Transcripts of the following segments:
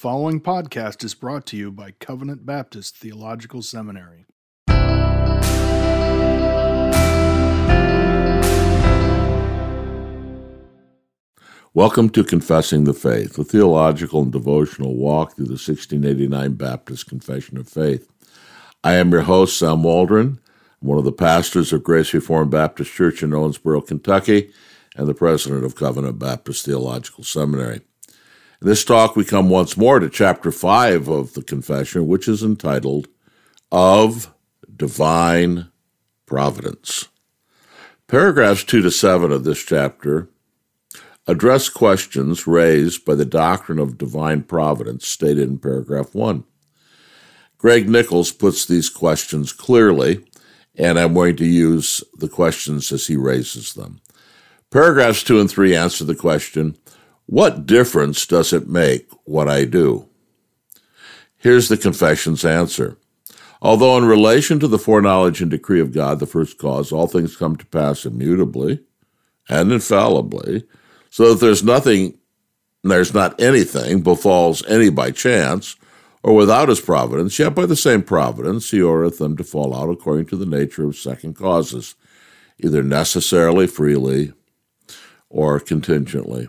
following podcast is brought to you by Covenant Baptist Theological Seminary. Welcome to Confessing the Faith, a theological and devotional walk through the 1689 Baptist Confession of Faith. I am your host, Sam Waldron. I'm one of the pastors of Grace Reformed Baptist Church in Owensboro, Kentucky, and the president of Covenant Baptist Theological Seminary. In this talk, we come once more to chapter 5 of the Confession, which is entitled Of Divine Providence. Paragraphs 2 to 7 of this chapter address questions raised by the doctrine of divine providence stated in paragraph 1. Greg Nichols puts these questions clearly, and I'm going to use the questions as he raises them. Paragraphs 2 and 3 answer the question What difference does it make what I do? Here's the confession's answer. Although, in relation to the foreknowledge and decree of God, the first cause, all things come to pass immutably and infallibly, so that there's nothing, there's not anything befalls any by chance or without his providence, yet by the same providence he ordereth them to fall out according to the nature of second causes, either necessarily, freely, or contingently.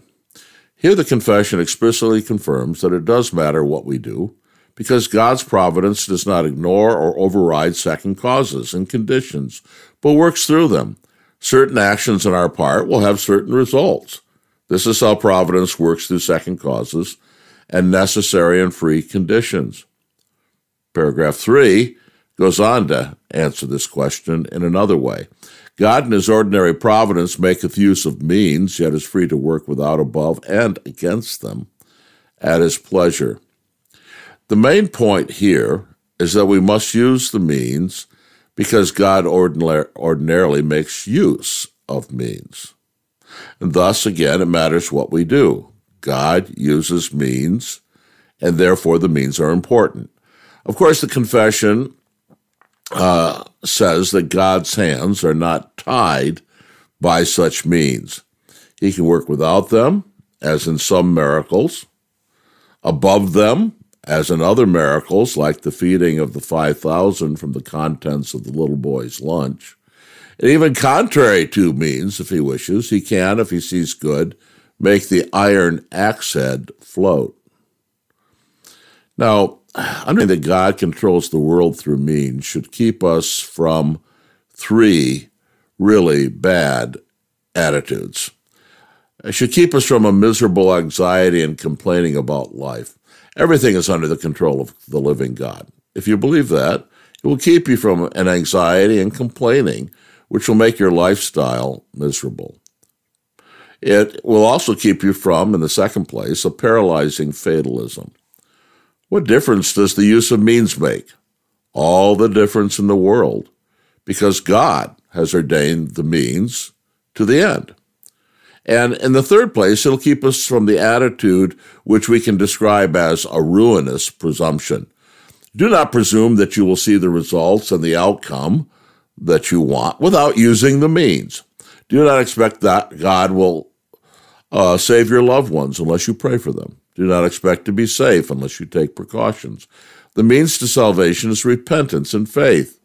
Here the confession explicitly confirms that it does matter what we do, because God's providence does not ignore or override second causes and conditions, but works through them. Certain actions on our part will have certain results. This is how providence works through second causes and necessary and free conditions. Paragraph 3 goes on to answer this question in another way. God in his ordinary providence maketh use of means, yet is free to work without, above, and against them at his pleasure. The main point here is that we must use the means because God ordinarily makes use of means. And thus, again, it matters what we do. God uses means, and therefore the means are important. Of course, the confession uh, says that God's hands are not tied by such means. He can work without them, as in some miracles, above them, as in other miracles, like the feeding of the 5,000 from the contents of the little boy's lunch, and even contrary to means, if he wishes, he can, if he sees good, make the iron axe head float. Now, understanding that God controls the world through means should keep us from three really bad attitudes. It should keep us from a miserable anxiety and complaining about life. Everything is under the control of the living God. If you believe that, it will keep you from an anxiety and complaining which will make your lifestyle miserable. It will also keep you from, in the second place, a paralyzing fatalism. What difference does the use of means make? All the difference in the world, because God has ordained the means to the end. And in the third place, it'll keep us from the attitude which we can describe as a ruinous presumption. Do not presume that you will see the results and the outcome that you want without using the means. Do not expect that God will uh, save your loved ones unless you pray for them. Do not expect to be safe unless you take precautions. The means to salvation is repentance and faith.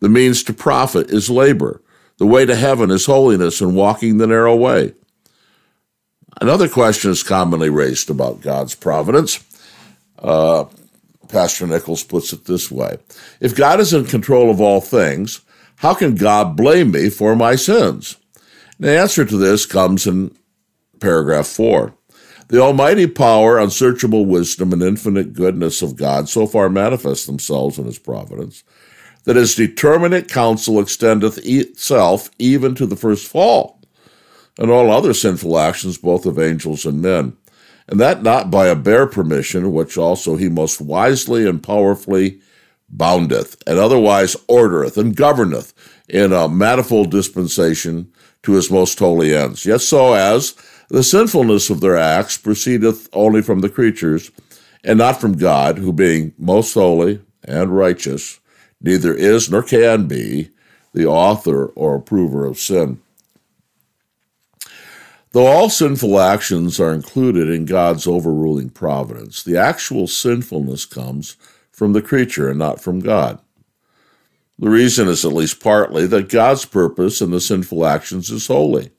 The means to profit is labor. The way to heaven is holiness and walking the narrow way. Another question is commonly raised about God's providence. Uh, Pastor Nichols puts it this way If God is in control of all things, how can God blame me for my sins? The answer to this comes in paragraph 4. The almighty power, unsearchable wisdom, and infinite goodness of God so far manifest themselves in his providence that his determinate counsel extendeth itself even to the first fall, and all other sinful actions both of angels and men, and that not by a bare permission, which also he most wisely and powerfully boundeth, and otherwise ordereth and governeth in a manifold dispensation to his most holy ends. Yet so as the sinfulness of their acts proceedeth only from the creatures, and not from God, who being most holy and righteous, neither is nor can be the author or approver of sin. Though all sinful actions are included in God's overruling providence, the actual sinfulness comes from the creature and not from God. The reason is at least partly that God's purpose in the sinful actions is holy,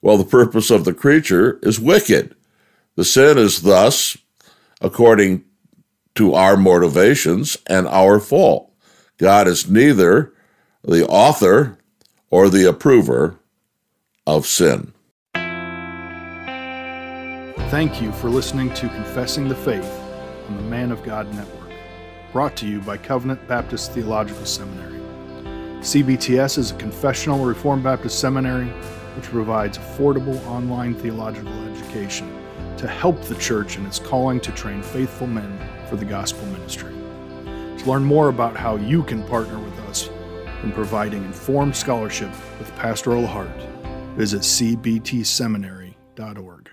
while the purpose of the creature is wicked. The sin is thus, according to our motivations, and our fault. God is neither the author or the approver of sin. Thank you for listening to Confessing the Faith on the Man of God Network, brought to you by Covenant Baptist Theological Seminary. CBTS is a confessional Reformed Baptist seminary which provides affordable online theological education to help the church in its calling to train faithful men for the gospel ministry. To learn more about how you can partner with us in providing informed scholarship with pastoral heart, visit cbtseminary.org.